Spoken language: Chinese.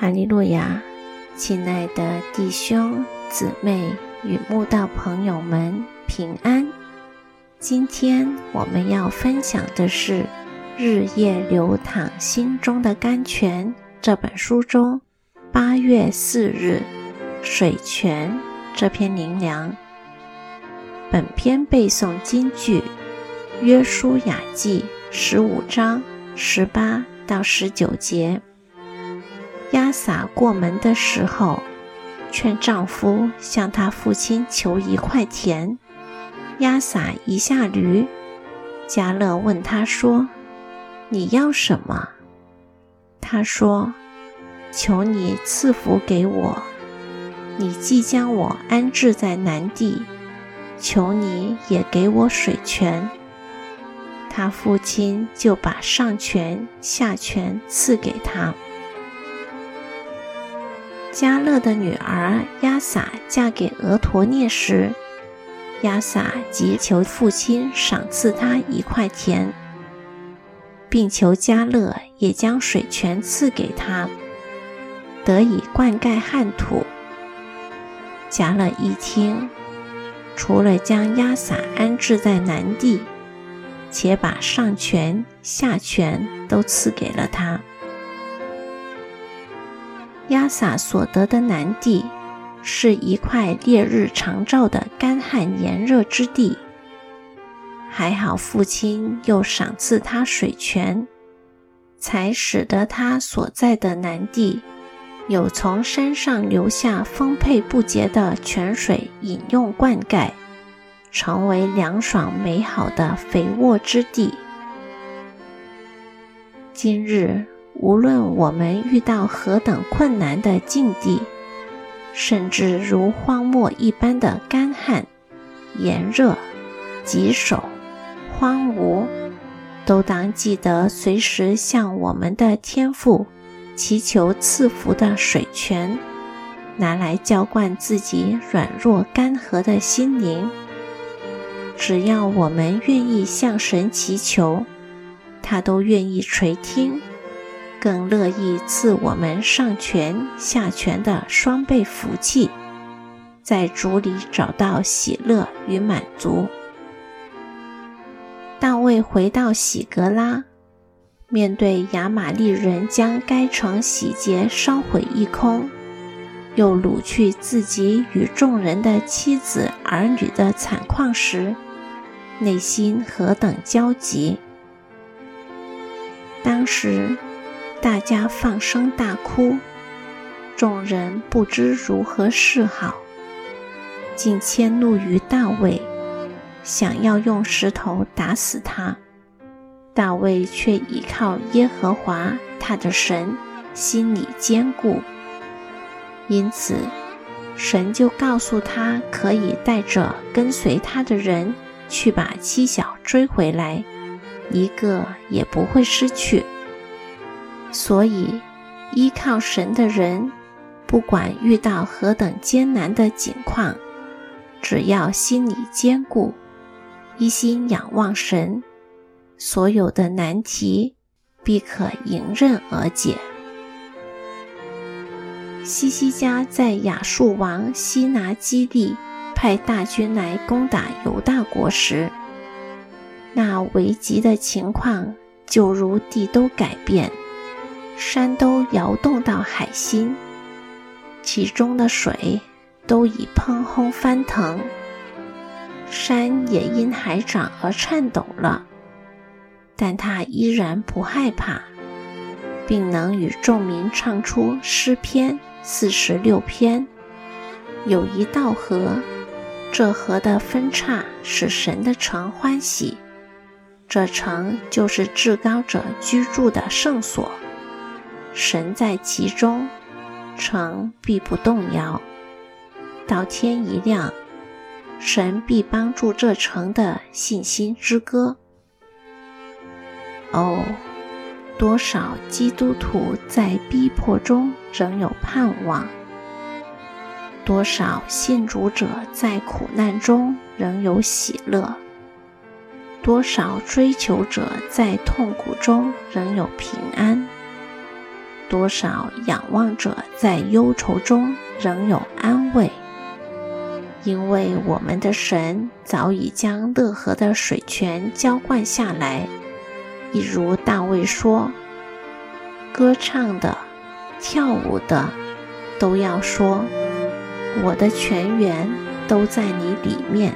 哈利路亚！亲爱的弟兄姊妹与慕道朋友们，平安！今天我们要分享的是《日夜流淌心中的甘泉》这本书中八月四日水泉这篇灵粮。本篇背诵金句：约书亚记十五章十八到十九节。亚撒过门的时候，劝丈夫向他父亲求一块田。亚撒一下驴，加勒问他说：“你要什么？”他说：“求你赐福给我。你既将我安置在南地，求你也给我水泉。”他父亲就把上泉下泉赐给他。加勒的女儿亚撒嫁给俄陀涅时，亚撒即求父亲赏赐他一块田，并求加勒也将水泉赐给他，得以灌溉旱土。加勒一听，除了将亚撒安置在南地，且把上泉下泉都赐给了他。亚撒所得的南地，是一块烈日长照的干旱炎热之地。还好父亲又赏赐他水泉，才使得他所在的南地有从山上流下丰沛不竭的泉水饮用灌溉，成为凉爽美好的肥沃之地。今日。无论我们遇到何等困难的境地，甚至如荒漠一般的干旱、炎热、棘手、荒芜，都当记得随时向我们的天父祈求赐福的水泉，拿来浇灌自己软弱干涸的心灵。只要我们愿意向神祈求，他都愿意垂听。更乐意赐我们上泉下泉的双倍福气，在主里找到喜乐与满足。大卫回到喜格拉，面对亚玛利人将该城洗劫烧毁一空，又掳去自己与众人的妻子儿女的惨况时，内心何等焦急！当时。大家放声大哭，众人不知如何是好，竟迁怒于大卫，想要用石头打死他。大卫却依靠耶和华他的神，心里坚固，因此神就告诉他，可以带着跟随他的人去把妻小追回来，一个也不会失去。所以，依靠神的人，不管遇到何等艰难的境况，只要心里坚固，一心仰望神，所有的难题必可迎刃而解。西西家在亚述王西拿基地派大军来攻打犹大国时，那危急的情况就如地都改变。山都摇动到海心，其中的水都已砰轰翻腾，山也因海涨而颤抖了。但他依然不害怕，并能与众民唱出诗篇四十六篇。有一道河，这河的分叉使神的城欢喜，这城就是至高者居住的圣所。神在其中，城必不动摇。到天一亮，神必帮助这城的信心之歌。哦，多少基督徒在逼迫中仍有盼望；多少信主者在苦难中仍有喜乐；多少追求者在痛苦中仍有平安。多少仰望者在忧愁中仍有安慰，因为我们的神早已将乐河的水泉浇灌下来。一如大卫说：“歌唱的、跳舞的，都要说，我的泉源都在你里面。”